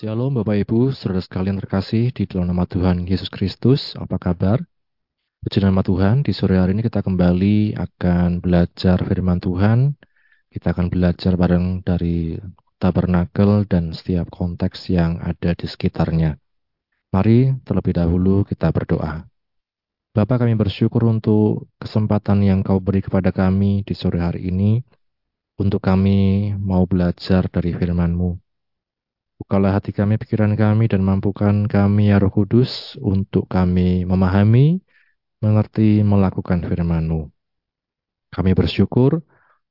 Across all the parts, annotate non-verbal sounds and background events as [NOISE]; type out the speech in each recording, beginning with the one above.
Shalom Bapak Ibu, saudara sekalian terkasih di dalam nama Tuhan Yesus Kristus, apa kabar? Puji nama Tuhan, di sore hari ini kita kembali akan belajar firman Tuhan. Kita akan belajar bareng dari tabernakel dan setiap konteks yang ada di sekitarnya. Mari terlebih dahulu kita berdoa. Bapak kami bersyukur untuk kesempatan yang kau beri kepada kami di sore hari ini, untuk kami mau belajar dari firman-Mu. Bukalah hati kami, pikiran kami, dan mampukan kami ya roh kudus untuk kami memahami, mengerti, melakukan firman-Mu. Kami bersyukur,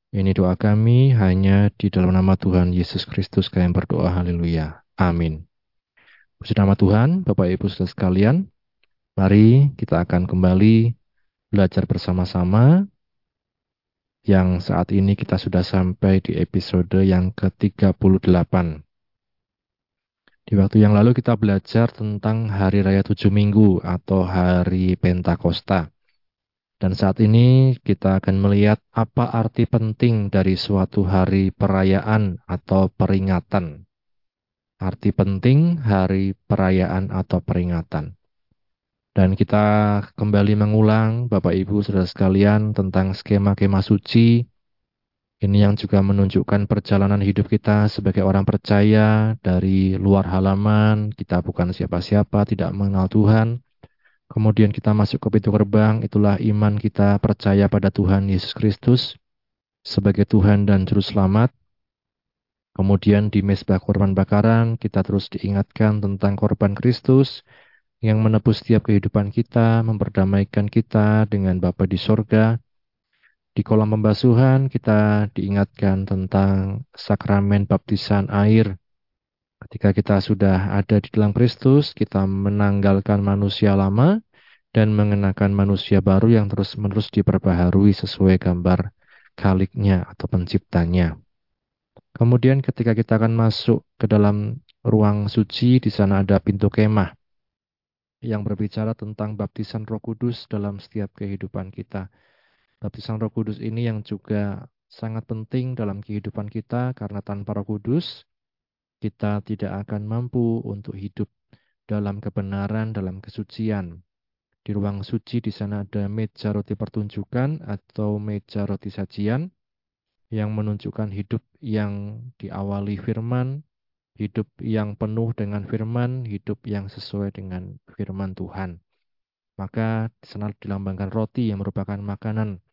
ini doa kami hanya di dalam nama Tuhan Yesus Kristus kami berdoa, haleluya. Amin. Puji nama Tuhan, Bapak Ibu saudara sekalian, mari kita akan kembali belajar bersama-sama yang saat ini kita sudah sampai di episode yang ke-38. Di waktu yang lalu kita belajar tentang Hari Raya Tujuh Minggu atau Hari Pentakosta. Dan saat ini kita akan melihat apa arti penting dari suatu hari perayaan atau peringatan. Arti penting hari perayaan atau peringatan. Dan kita kembali mengulang Bapak Ibu Saudara sekalian tentang skema-skema suci ini yang juga menunjukkan perjalanan hidup kita sebagai orang percaya dari luar halaman, kita bukan siapa-siapa, tidak mengenal Tuhan. Kemudian kita masuk ke pintu gerbang, itulah iman kita percaya pada Tuhan Yesus Kristus sebagai Tuhan dan Juru Selamat. Kemudian di mesbah korban bakaran, kita terus diingatkan tentang korban Kristus yang menebus setiap kehidupan kita, memperdamaikan kita dengan Bapa di sorga, di kolam pembasuhan kita diingatkan tentang sakramen baptisan air. Ketika kita sudah ada di dalam Kristus, kita menanggalkan manusia lama dan mengenakan manusia baru yang terus-menerus diperbaharui sesuai gambar kaliknya atau penciptanya. Kemudian ketika kita akan masuk ke dalam ruang suci, di sana ada pintu kemah yang berbicara tentang baptisan roh kudus dalam setiap kehidupan kita. Baptisan Roh Kudus ini yang juga sangat penting dalam kehidupan kita karena tanpa Roh Kudus kita tidak akan mampu untuk hidup dalam kebenaran, dalam kesucian. Di ruang suci di sana ada meja roti pertunjukan atau meja roti sajian yang menunjukkan hidup yang diawali firman, hidup yang penuh dengan firman, hidup yang sesuai dengan firman Tuhan. Maka di sana dilambangkan roti yang merupakan makanan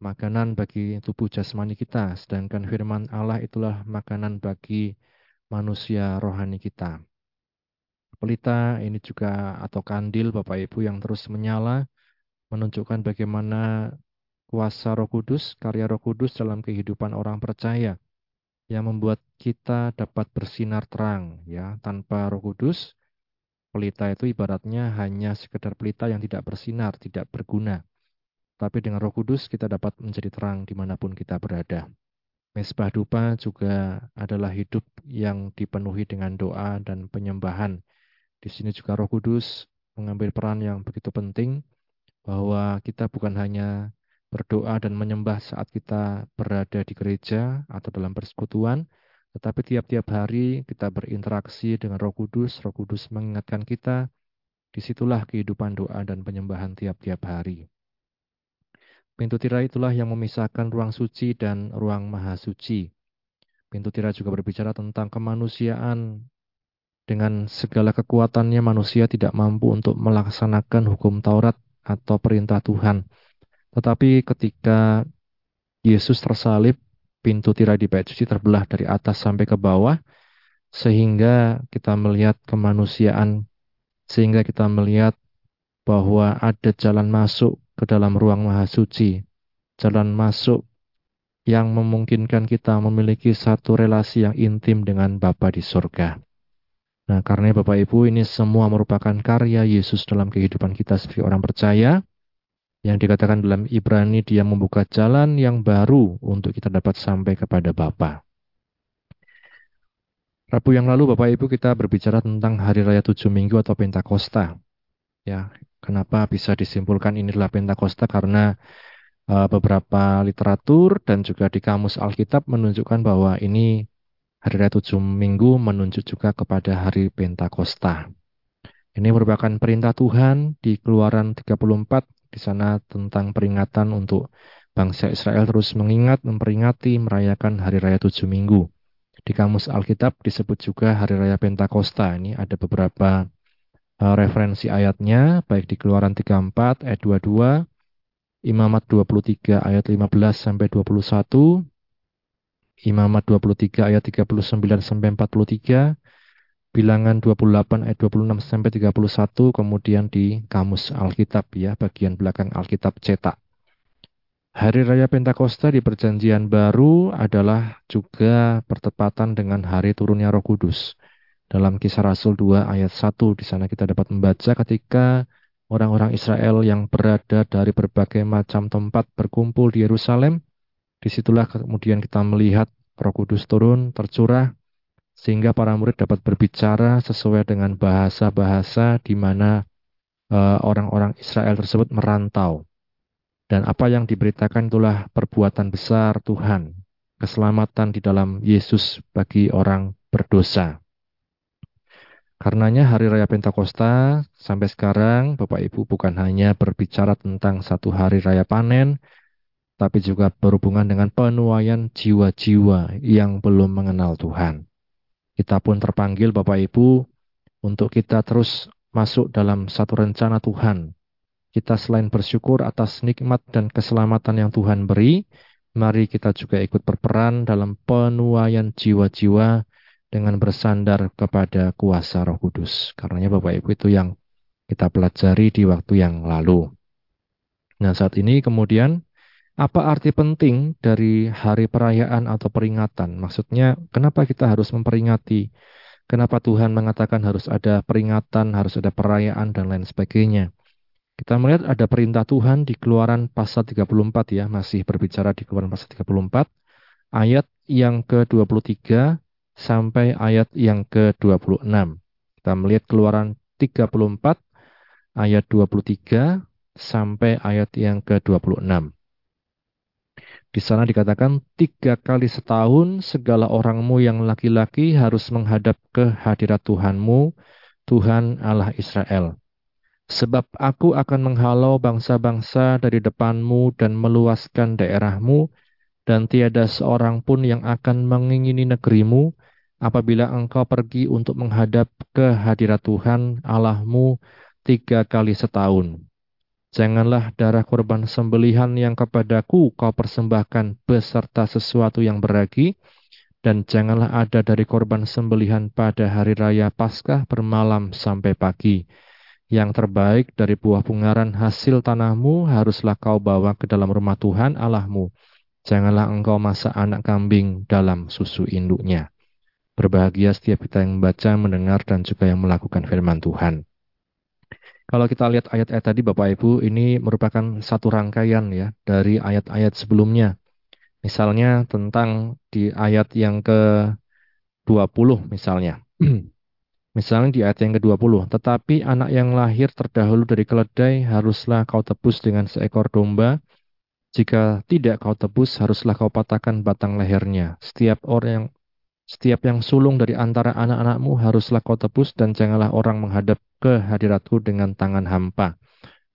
makanan bagi tubuh jasmani kita, sedangkan firman Allah itulah makanan bagi manusia rohani kita. Pelita ini juga atau kandil Bapak Ibu yang terus menyala menunjukkan bagaimana kuasa Roh Kudus, karya Roh Kudus dalam kehidupan orang percaya yang membuat kita dapat bersinar terang ya tanpa Roh Kudus pelita itu ibaratnya hanya sekedar pelita yang tidak bersinar, tidak berguna. Tapi dengan roh kudus kita dapat menjadi terang di mana pun kita berada. Mesbah dupa juga adalah hidup yang dipenuhi dengan doa dan penyembahan. Di sini juga roh kudus mengambil peran yang begitu penting bahwa kita bukan hanya berdoa dan menyembah saat kita berada di gereja atau dalam persekutuan, tetapi tiap-tiap hari kita berinteraksi dengan Roh Kudus. Roh Kudus mengingatkan kita, di situlah kehidupan doa dan penyembahan tiap-tiap hari. Pintu tirai itulah yang memisahkan ruang suci dan ruang maha suci. Pintu tirai juga berbicara tentang kemanusiaan. Dengan segala kekuatannya manusia tidak mampu untuk melaksanakan hukum Taurat atau perintah Tuhan. Tetapi ketika Yesus tersalib, pintu tirai di bait suci terbelah dari atas sampai ke bawah, sehingga kita melihat kemanusiaan, sehingga kita melihat bahwa ada jalan masuk ke dalam ruang maha suci, jalan masuk yang memungkinkan kita memiliki satu relasi yang intim dengan Bapa di surga. Nah, karena Bapak Ibu ini semua merupakan karya Yesus dalam kehidupan kita sebagai orang percaya, yang dikatakan dalam Ibrani dia membuka jalan yang baru untuk kita dapat sampai kepada Bapa. Rabu yang lalu Bapak Ibu kita berbicara tentang hari raya tujuh minggu atau Pentakosta. Ya, Kenapa bisa disimpulkan ini adalah Pentakosta? Karena uh, beberapa literatur dan juga di kamus Alkitab menunjukkan bahwa ini Hari raya tujuh minggu menunjuk juga kepada hari Pentakosta. Ini merupakan perintah Tuhan di Keluaran 34 di sana tentang peringatan untuk bangsa Israel terus mengingat, memperingati, merayakan hari raya tujuh minggu. Di kamus Alkitab disebut juga hari raya Pentakosta. Ini ada beberapa referensi ayatnya, baik di Keluaran 34 ayat 22, Imamat 23 ayat 15 sampai 21, Imamat 23 ayat 39 sampai 43, Bilangan 28 ayat 26 sampai 31, kemudian di Kamus Alkitab ya, bagian belakang Alkitab cetak. Hari Raya Pentakosta di Perjanjian Baru adalah juga bertepatan dengan hari turunnya Roh Kudus. Dalam Kisah Rasul 2 ayat 1 di sana kita dapat membaca ketika orang-orang Israel yang berada dari berbagai macam tempat berkumpul di Yerusalem Di situlah kemudian kita melihat Roh Kudus turun, tercurah, sehingga para murid dapat berbicara sesuai dengan bahasa-bahasa di mana uh, orang-orang Israel tersebut merantau. Dan apa yang diberitakan itulah perbuatan besar Tuhan, keselamatan di dalam Yesus bagi orang berdosa. Karenanya hari raya Pentakosta sampai sekarang Bapak Ibu bukan hanya berbicara tentang satu hari raya panen, tapi juga berhubungan dengan penuaian jiwa-jiwa yang belum mengenal Tuhan. Kita pun terpanggil Bapak Ibu untuk kita terus masuk dalam satu rencana Tuhan. Kita selain bersyukur atas nikmat dan keselamatan yang Tuhan beri, mari kita juga ikut berperan dalam penuaian jiwa-jiwa dengan bersandar kepada kuasa Roh Kudus. Karenanya Bapak Ibu itu yang kita pelajari di waktu yang lalu. Nah saat ini kemudian apa arti penting dari hari perayaan atau peringatan? Maksudnya, kenapa kita harus memperingati? Kenapa Tuhan mengatakan harus ada peringatan, harus ada perayaan, dan lain sebagainya? Kita melihat ada perintah Tuhan di keluaran pasal 34 ya, masih berbicara di keluaran pasal 34, ayat yang ke-23 sampai ayat yang ke-26. Kita melihat keluaran 34 ayat 23 sampai ayat yang ke-26. Di sana dikatakan tiga kali setahun segala orangmu yang laki-laki harus menghadap ke hadirat Tuhanmu, Tuhan Allah Israel. Sebab aku akan menghalau bangsa-bangsa dari depanmu dan meluaskan daerahmu, dan tiada seorang pun yang akan mengingini negerimu, apabila engkau pergi untuk menghadap ke hadirat Tuhan Allahmu tiga kali setahun. Janganlah darah korban sembelihan yang kepadaku kau persembahkan beserta sesuatu yang beragi, dan janganlah ada dari korban sembelihan pada hari raya Paskah bermalam sampai pagi. Yang terbaik dari buah bungaran hasil tanahmu haruslah kau bawa ke dalam rumah Tuhan Allahmu. Janganlah engkau masak anak kambing dalam susu induknya. Berbahagia setiap kita yang membaca, mendengar, dan juga yang melakukan firman Tuhan. Kalau kita lihat ayat-ayat tadi Bapak Ibu, ini merupakan satu rangkaian ya dari ayat-ayat sebelumnya. Misalnya tentang di ayat yang ke-20 misalnya. [CLEARS THROAT] misalnya di ayat yang ke-20, tetapi anak yang lahir terdahulu dari keledai haruslah kau tebus dengan seekor domba. Jika tidak kau tebus, haruslah kau patahkan batang lehernya. Setiap orang yang setiap yang sulung dari antara anak-anakmu haruslah kau tebus dan janganlah orang menghadap ke hadiratku dengan tangan hampa.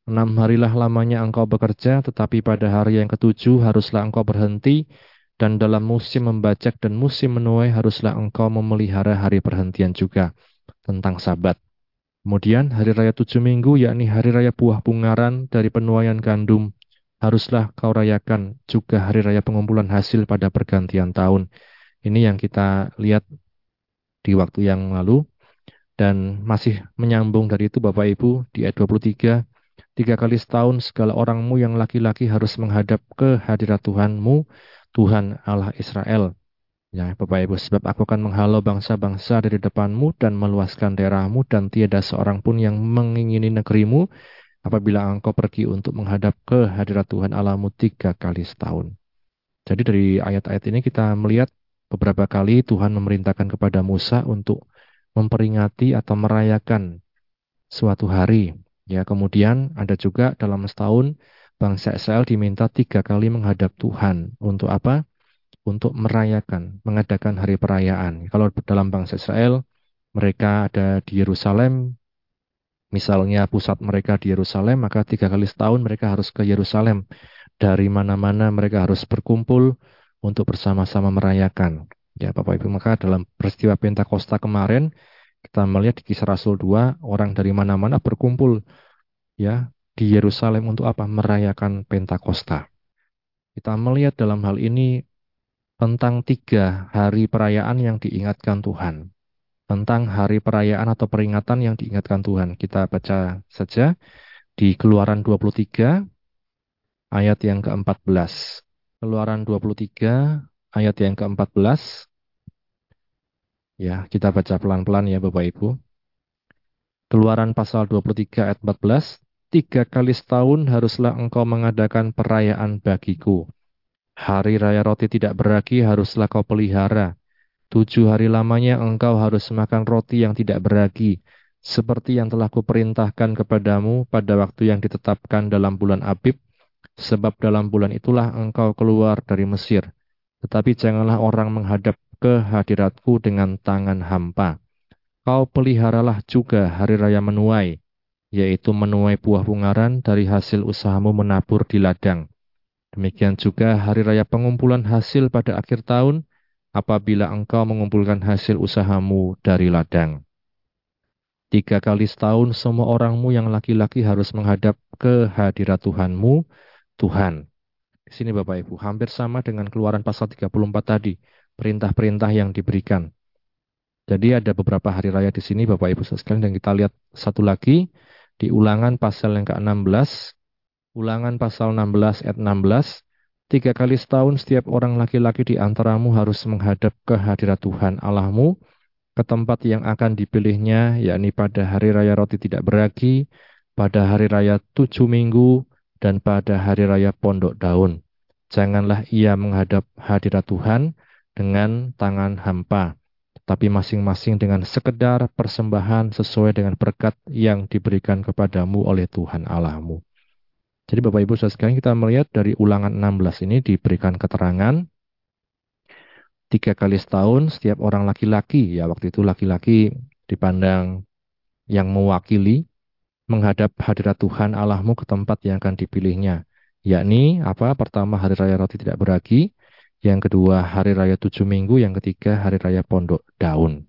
Enam harilah lamanya engkau bekerja, tetapi pada hari yang ketujuh haruslah engkau berhenti, dan dalam musim membajak dan musim menuai haruslah engkau memelihara hari perhentian juga tentang sabat. Kemudian hari raya tujuh minggu, yakni hari raya buah bungaran dari penuaian gandum, haruslah kau rayakan juga hari raya pengumpulan hasil pada pergantian tahun ini yang kita lihat di waktu yang lalu. Dan masih menyambung dari itu Bapak Ibu di ayat 23 tiga kali setahun segala orangmu yang laki-laki harus menghadap ke hadirat Tuhanmu Tuhan Allah Israel. Ya Bapak Ibu sebab aku akan menghalau bangsa-bangsa dari depanmu dan meluaskan daerahmu dan tiada seorang pun yang mengingini negerimu apabila engkau pergi untuk menghadap ke hadirat Tuhan Allahmu tiga kali setahun. Jadi dari ayat-ayat ini kita melihat Beberapa kali Tuhan memerintahkan kepada Musa untuk memperingati atau merayakan suatu hari. Ya, kemudian ada juga dalam setahun bangsa Israel diminta tiga kali menghadap Tuhan. Untuk apa? untuk merayakan, mengadakan hari perayaan. Kalau dalam bangsa Israel, mereka ada di Yerusalem, misalnya pusat mereka di Yerusalem, maka tiga kali setahun mereka harus ke Yerusalem. Dari mana-mana mereka harus berkumpul untuk bersama-sama merayakan. Ya Bapak Ibu, maka dalam peristiwa Pentakosta kemarin, kita melihat di kisah Rasul 2, orang dari mana-mana berkumpul ya di Yerusalem untuk apa? Merayakan Pentakosta. Kita melihat dalam hal ini tentang tiga hari perayaan yang diingatkan Tuhan. Tentang hari perayaan atau peringatan yang diingatkan Tuhan. Kita baca saja di Keluaran 23 ayat yang ke-14. Keluaran 23 ayat yang ke-14. Ya, kita baca pelan-pelan ya Bapak Ibu. Keluaran pasal 23 ayat 14 tiga kali setahun haruslah engkau mengadakan perayaan bagiku. Hari raya roti tidak beragi haruslah kau pelihara. Tujuh hari lamanya engkau harus makan roti yang tidak beragi, seperti yang telah kuperintahkan kepadamu pada waktu yang ditetapkan dalam bulan Abib, sebab dalam bulan itulah engkau keluar dari Mesir. Tetapi janganlah orang menghadap ke hadiratku dengan tangan hampa. Kau peliharalah juga hari raya menuai, yaitu menuai buah bungaran dari hasil usahamu menabur di ladang. Demikian juga hari raya pengumpulan hasil pada akhir tahun, apabila engkau mengumpulkan hasil usahamu dari ladang. Tiga kali setahun semua orangmu yang laki-laki harus menghadap ke hadirat Tuhanmu, Tuhan. Di sini Bapak Ibu, hampir sama dengan keluaran pasal 34 tadi, perintah-perintah yang diberikan. Jadi ada beberapa hari raya di sini Bapak Ibu sekalian dan kita lihat satu lagi di ulangan pasal yang ke-16, ulangan pasal 16 ayat 16, tiga kali setahun setiap orang laki-laki di antaramu harus menghadap ke hadirat Tuhan Allahmu, ke tempat yang akan dipilihnya, yakni pada hari raya roti tidak beragi, pada hari raya tujuh minggu, dan pada hari raya pondok daun. Janganlah ia menghadap hadirat Tuhan dengan tangan hampa tapi masing-masing dengan sekedar persembahan sesuai dengan berkat yang diberikan kepadamu oleh Tuhan Allahmu. Jadi Bapak Ibu sekarang kita melihat dari ulangan 16 ini diberikan keterangan tiga kali setahun setiap orang laki-laki, ya waktu itu laki-laki dipandang yang mewakili menghadap hadirat Tuhan Allahmu ke tempat yang akan dipilihnya. Yakni apa? Pertama hari raya roti tidak beragi, yang kedua hari raya tujuh minggu, yang ketiga hari raya pondok daun.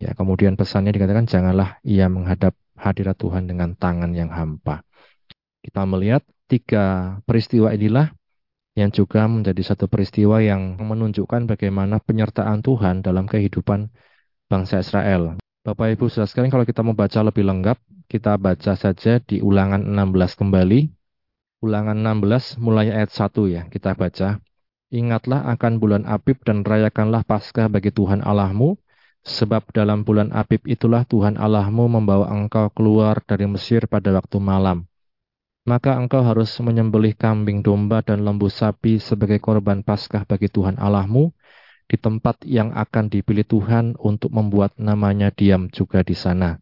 Ya, kemudian pesannya dikatakan janganlah ia menghadap hadirat Tuhan dengan tangan yang hampa. Kita melihat tiga peristiwa inilah yang juga menjadi satu peristiwa yang menunjukkan bagaimana penyertaan Tuhan dalam kehidupan bangsa Israel. Bapak Ibu sudah sekalian kalau kita mau baca lebih lengkap, kita baca saja di ulangan 16 kembali. Ulangan 16 mulai ayat 1 ya, kita baca. Ingatlah akan bulan Abib dan rayakanlah Paskah bagi Tuhan Allahmu, sebab dalam bulan Abib itulah Tuhan Allahmu membawa engkau keluar dari Mesir pada waktu malam. Maka engkau harus menyembelih kambing domba dan lembu sapi sebagai korban Paskah bagi Tuhan Allahmu di tempat yang akan dipilih Tuhan untuk membuat namanya diam juga di sana.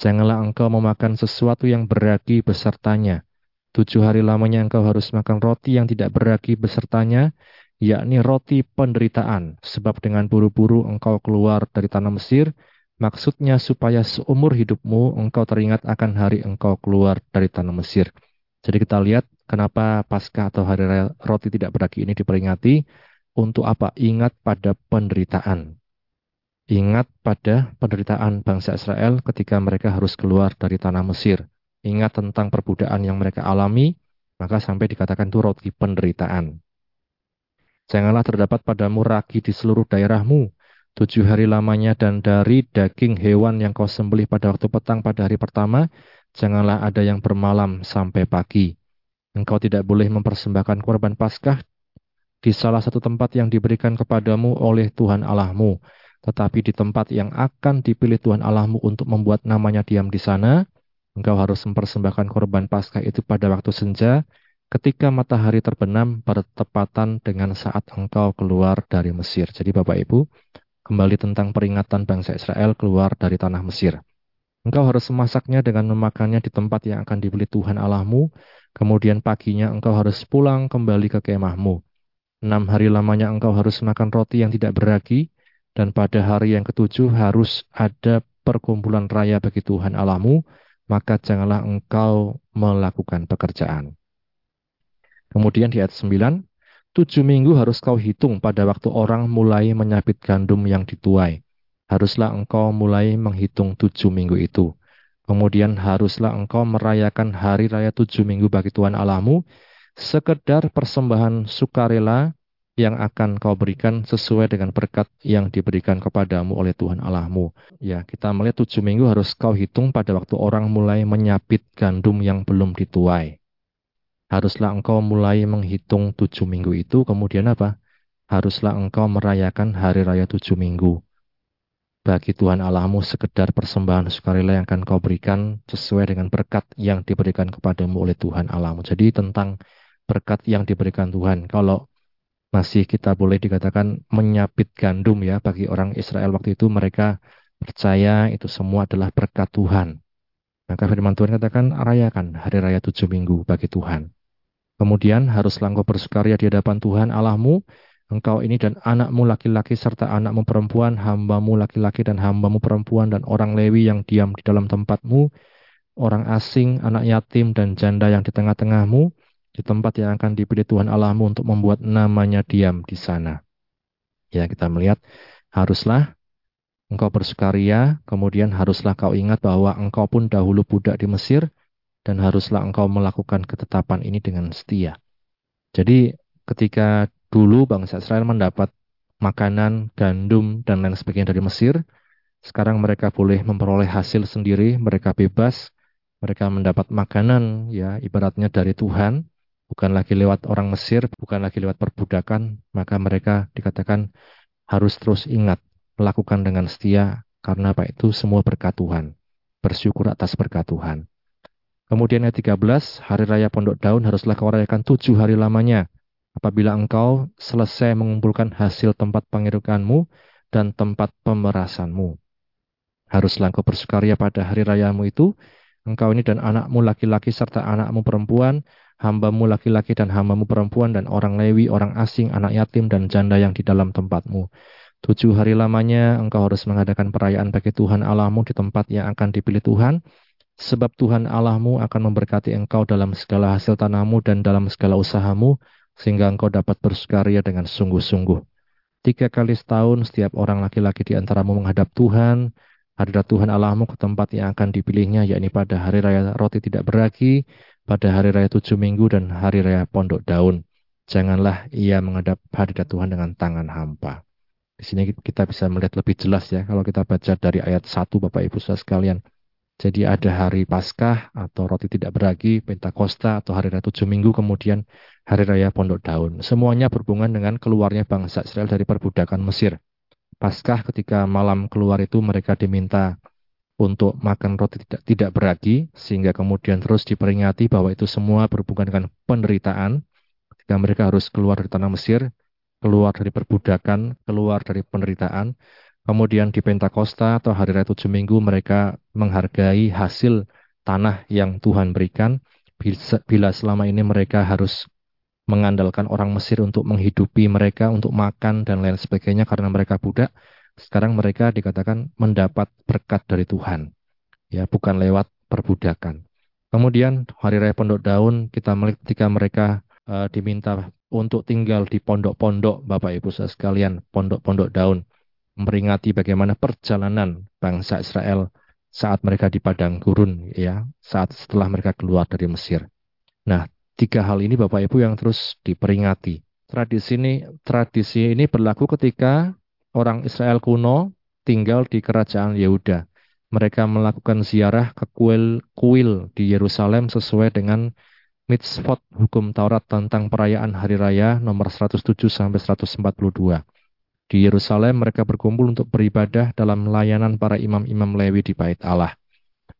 Janganlah engkau memakan sesuatu yang beragi besertanya, Tujuh hari lamanya engkau harus makan roti yang tidak beragi besertanya, yakni roti penderitaan. Sebab dengan buru-buru engkau keluar dari tanah Mesir, maksudnya supaya seumur hidupmu engkau teringat akan hari engkau keluar dari tanah Mesir. Jadi kita lihat kenapa pasca atau hari roti tidak beragi ini diperingati. Untuk apa? Ingat pada penderitaan. Ingat pada penderitaan bangsa Israel ketika mereka harus keluar dari tanah Mesir ingat tentang perbudaan yang mereka alami, maka sampai dikatakan itu roti penderitaan. Janganlah terdapat padamu ragi di seluruh daerahmu, tujuh hari lamanya dan dari daging hewan yang kau sembelih pada waktu petang pada hari pertama, janganlah ada yang bermalam sampai pagi. Engkau tidak boleh mempersembahkan korban paskah di salah satu tempat yang diberikan kepadamu oleh Tuhan Allahmu, tetapi di tempat yang akan dipilih Tuhan Allahmu untuk membuat namanya diam di sana, Engkau harus mempersembahkan korban Paskah itu pada waktu senja, ketika matahari terbenam bertepatan dengan saat engkau keluar dari Mesir. Jadi Bapak Ibu, kembali tentang peringatan bangsa Israel keluar dari tanah Mesir. Engkau harus memasaknya dengan memakannya di tempat yang akan dibeli Tuhan Allahmu, kemudian paginya engkau harus pulang kembali ke kemahmu. Enam hari lamanya engkau harus makan roti yang tidak beragi, dan pada hari yang ketujuh harus ada perkumpulan raya bagi Tuhan Allahmu, maka janganlah engkau melakukan pekerjaan. Kemudian di ayat 9, tujuh minggu harus kau hitung pada waktu orang mulai menyabit gandum yang dituai. Haruslah engkau mulai menghitung tujuh minggu itu. Kemudian haruslah engkau merayakan hari raya tujuh minggu bagi Tuhan Allahmu, sekedar persembahan sukarela yang akan kau berikan sesuai dengan berkat yang diberikan kepadamu oleh Tuhan Allahmu. Ya, kita melihat tujuh minggu harus kau hitung pada waktu orang mulai menyapit gandum yang belum dituai. Haruslah engkau mulai menghitung tujuh minggu itu, kemudian apa? Haruslah engkau merayakan hari raya tujuh minggu. Bagi Tuhan Allahmu sekedar persembahan sukarela yang akan kau berikan sesuai dengan berkat yang diberikan kepadamu oleh Tuhan Allahmu. Jadi tentang berkat yang diberikan Tuhan. Kalau masih kita boleh dikatakan menyapit gandum ya bagi orang Israel waktu itu mereka percaya itu semua adalah berkat Tuhan. Maka firman Tuhan katakan rayakan hari raya tujuh minggu bagi Tuhan. Kemudian haruslah engkau bersukaria di hadapan Tuhan Allahmu, engkau ini dan anakmu laki-laki serta anakmu perempuan, hambamu laki-laki dan hambamu perempuan dan orang Lewi yang diam di dalam tempatmu, orang asing, anak yatim dan janda yang di tengah-tengahmu, di tempat yang akan dipilih Tuhan Allahmu untuk membuat namanya diam di sana. Ya, kita melihat haruslah engkau bersukaria, kemudian haruslah kau ingat bahwa engkau pun dahulu budak di Mesir, dan haruslah engkau melakukan ketetapan ini dengan setia. Jadi ketika dulu bangsa Israel mendapat makanan, gandum, dan lain sebagainya dari Mesir, sekarang mereka boleh memperoleh hasil sendiri, mereka bebas, mereka mendapat makanan ya ibaratnya dari Tuhan, bukan lagi lewat orang Mesir, bukan lagi lewat perbudakan, maka mereka dikatakan harus terus ingat, melakukan dengan setia, karena apa itu semua berkat Tuhan. Bersyukur atas berkat Tuhan. Kemudian ayat 13, hari raya pondok daun haruslah kau rayakan tujuh hari lamanya. Apabila engkau selesai mengumpulkan hasil tempat pengirukanmu dan tempat pemerasanmu. Haruslah engkau bersukaria pada hari rayamu itu, engkau ini dan anakmu laki-laki serta anakmu perempuan, hambamu laki-laki dan hambamu perempuan dan orang Lewi, orang asing, anak yatim dan janda yang di dalam tempatmu. Tujuh hari lamanya engkau harus mengadakan perayaan bagi Tuhan Allahmu di tempat yang akan dipilih Tuhan, sebab Tuhan Allahmu akan memberkati engkau dalam segala hasil tanahmu dan dalam segala usahamu, sehingga engkau dapat bersukaria dengan sungguh-sungguh. Tiga kali setahun setiap orang laki-laki di antaramu menghadap Tuhan, hadirat Tuhan Allahmu ke tempat yang akan dipilihnya, yakni pada hari raya roti tidak beragi, pada hari raya tujuh minggu dan hari raya pondok daun. Janganlah ia menghadap hadirat Tuhan dengan tangan hampa. Di sini kita bisa melihat lebih jelas ya kalau kita baca dari ayat 1 Bapak Ibu Saudara sekalian. Jadi ada hari Paskah atau roti tidak beragi, Pentakosta atau hari raya tujuh minggu, kemudian hari raya pondok daun. Semuanya berhubungan dengan keluarnya bangsa Israel dari perbudakan Mesir. Paskah ketika malam keluar itu mereka diminta untuk makan roti tidak, tidak beragi, sehingga kemudian terus diperingati bahwa itu semua berhubungan dengan penderitaan, ketika mereka harus keluar dari tanah Mesir, keluar dari perbudakan, keluar dari penderitaan, kemudian di Pentakosta atau hari raya tujuh minggu mereka menghargai hasil tanah yang Tuhan berikan, bila selama ini mereka harus mengandalkan orang Mesir untuk menghidupi mereka, untuk makan dan lain sebagainya karena mereka budak, sekarang mereka dikatakan mendapat berkat dari Tuhan. Ya, bukan lewat perbudakan. Kemudian hari raya pondok daun kita melihat ketika mereka uh, diminta untuk tinggal di pondok-pondok Bapak Ibu sekalian, pondok-pondok daun memperingati bagaimana perjalanan bangsa Israel saat mereka di padang gurun ya, saat setelah mereka keluar dari Mesir. Nah, tiga hal ini Bapak Ibu yang terus diperingati. Tradisi ini tradisi ini berlaku ketika orang Israel kuno tinggal di kerajaan Yehuda. Mereka melakukan ziarah ke kuil, kuil di Yerusalem sesuai dengan mitzvot hukum Taurat tentang perayaan hari raya nomor 107 sampai 142. Di Yerusalem mereka berkumpul untuk beribadah dalam layanan para imam-imam Lewi di Bait Allah.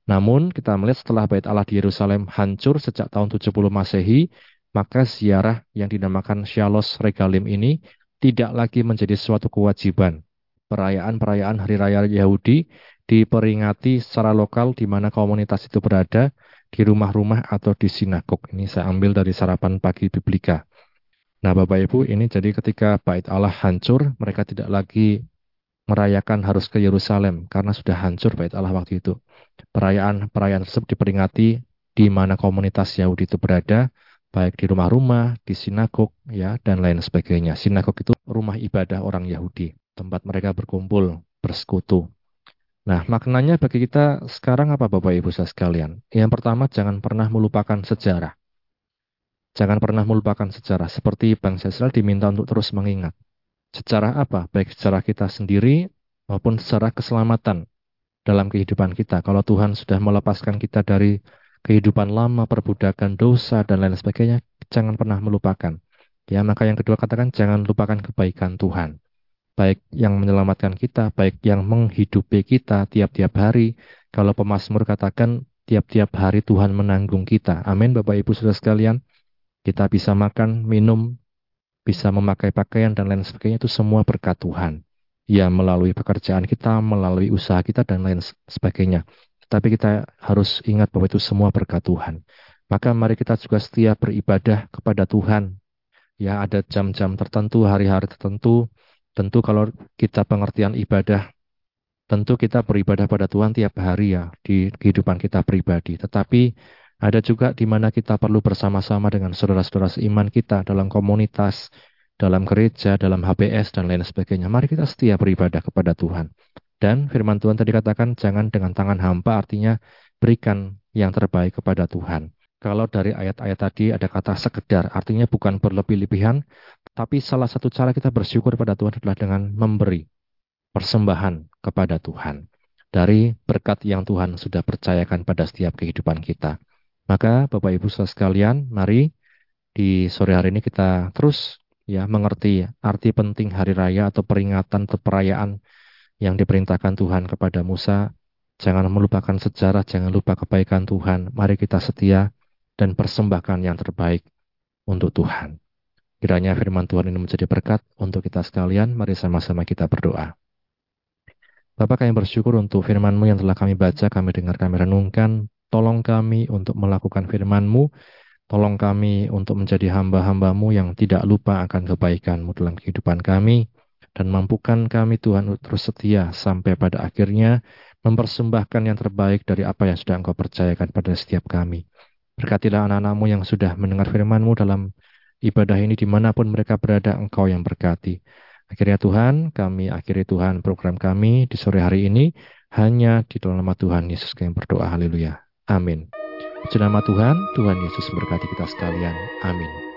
Namun kita melihat setelah Bait Allah di Yerusalem hancur sejak tahun 70 Masehi, maka ziarah yang dinamakan Shalos Regalim ini tidak lagi menjadi suatu kewajiban. Perayaan-perayaan Hari Raya Yahudi diperingati secara lokal di mana komunitas itu berada, di rumah-rumah atau di sinagog. Ini saya ambil dari sarapan pagi Biblika. Nah Bapak Ibu ini jadi ketika bait Allah hancur mereka tidak lagi merayakan harus ke Yerusalem karena sudah hancur bait Allah waktu itu. Perayaan-perayaan tersebut diperingati di mana komunitas Yahudi itu berada, baik di rumah-rumah, di sinagog, ya, dan lain sebagainya. Sinagog itu rumah ibadah orang Yahudi, tempat mereka berkumpul, bersekutu. Nah, maknanya bagi kita sekarang apa Bapak Ibu saya sekalian? Yang pertama, jangan pernah melupakan sejarah. Jangan pernah melupakan sejarah, seperti bangsa Israel diminta untuk terus mengingat. Sejarah apa? Baik sejarah kita sendiri maupun secara keselamatan dalam kehidupan kita. Kalau Tuhan sudah melepaskan kita dari kehidupan lama, perbudakan, dosa, dan lain sebagainya, jangan pernah melupakan. Ya, maka yang kedua katakan jangan lupakan kebaikan Tuhan. Baik yang menyelamatkan kita, baik yang menghidupi kita tiap-tiap hari. Kalau pemazmur katakan tiap-tiap hari Tuhan menanggung kita. Amin Bapak Ibu Saudara sekalian. Kita bisa makan, minum, bisa memakai pakaian dan lain sebagainya itu semua berkat Tuhan. Ya melalui pekerjaan kita, melalui usaha kita dan lain sebagainya. Tapi kita harus ingat bahwa itu semua berkat Tuhan. Maka mari kita juga setia beribadah kepada Tuhan. Ya ada jam-jam tertentu, hari-hari tertentu. Tentu kalau kita pengertian ibadah, tentu kita beribadah pada Tuhan tiap hari ya di kehidupan kita pribadi. Tetapi ada juga di mana kita perlu bersama-sama dengan saudara-saudara seiman kita dalam komunitas, dalam gereja, dalam HBS, dan lain sebagainya. Mari kita setia beribadah kepada Tuhan. Dan firman Tuhan tadi katakan, jangan dengan tangan hampa, artinya berikan yang terbaik kepada Tuhan. Kalau dari ayat-ayat tadi ada kata sekedar, artinya bukan berlebih-lebihan, tapi salah satu cara kita bersyukur pada Tuhan adalah dengan memberi persembahan kepada Tuhan dari berkat yang Tuhan sudah percayakan pada setiap kehidupan kita. Maka Bapak Ibu saudara sekalian, mari di sore hari ini kita terus ya mengerti arti penting hari raya atau peringatan atau perayaan yang diperintahkan Tuhan kepada Musa. Jangan melupakan sejarah, jangan lupa kebaikan Tuhan. Mari kita setia dan persembahkan yang terbaik untuk Tuhan. Kiranya firman Tuhan ini menjadi berkat untuk kita sekalian. Mari sama-sama kita berdoa. Bapak kami bersyukur untuk firman-Mu yang telah kami baca, kami dengar, kami renungkan. Tolong kami untuk melakukan firman-Mu. Tolong kami untuk menjadi hamba-hambamu yang tidak lupa akan kebaikan-Mu dalam kehidupan kami. Dan mampukan kami Tuhan terus setia sampai pada akhirnya mempersembahkan yang terbaik dari apa yang sudah Engkau percayakan pada setiap kami. Berkatilah anak-anakmu yang sudah mendengar firman-Mu dalam ibadah ini di mana pun mereka berada, Engkau yang berkati. Akhirnya Tuhan, kami akhiri Tuhan program kami di sore hari ini hanya di dalam nama Tuhan Yesus kami berdoa. Haleluya. Amin. Puji nama Tuhan, Tuhan Yesus berkati kita sekalian. Amin.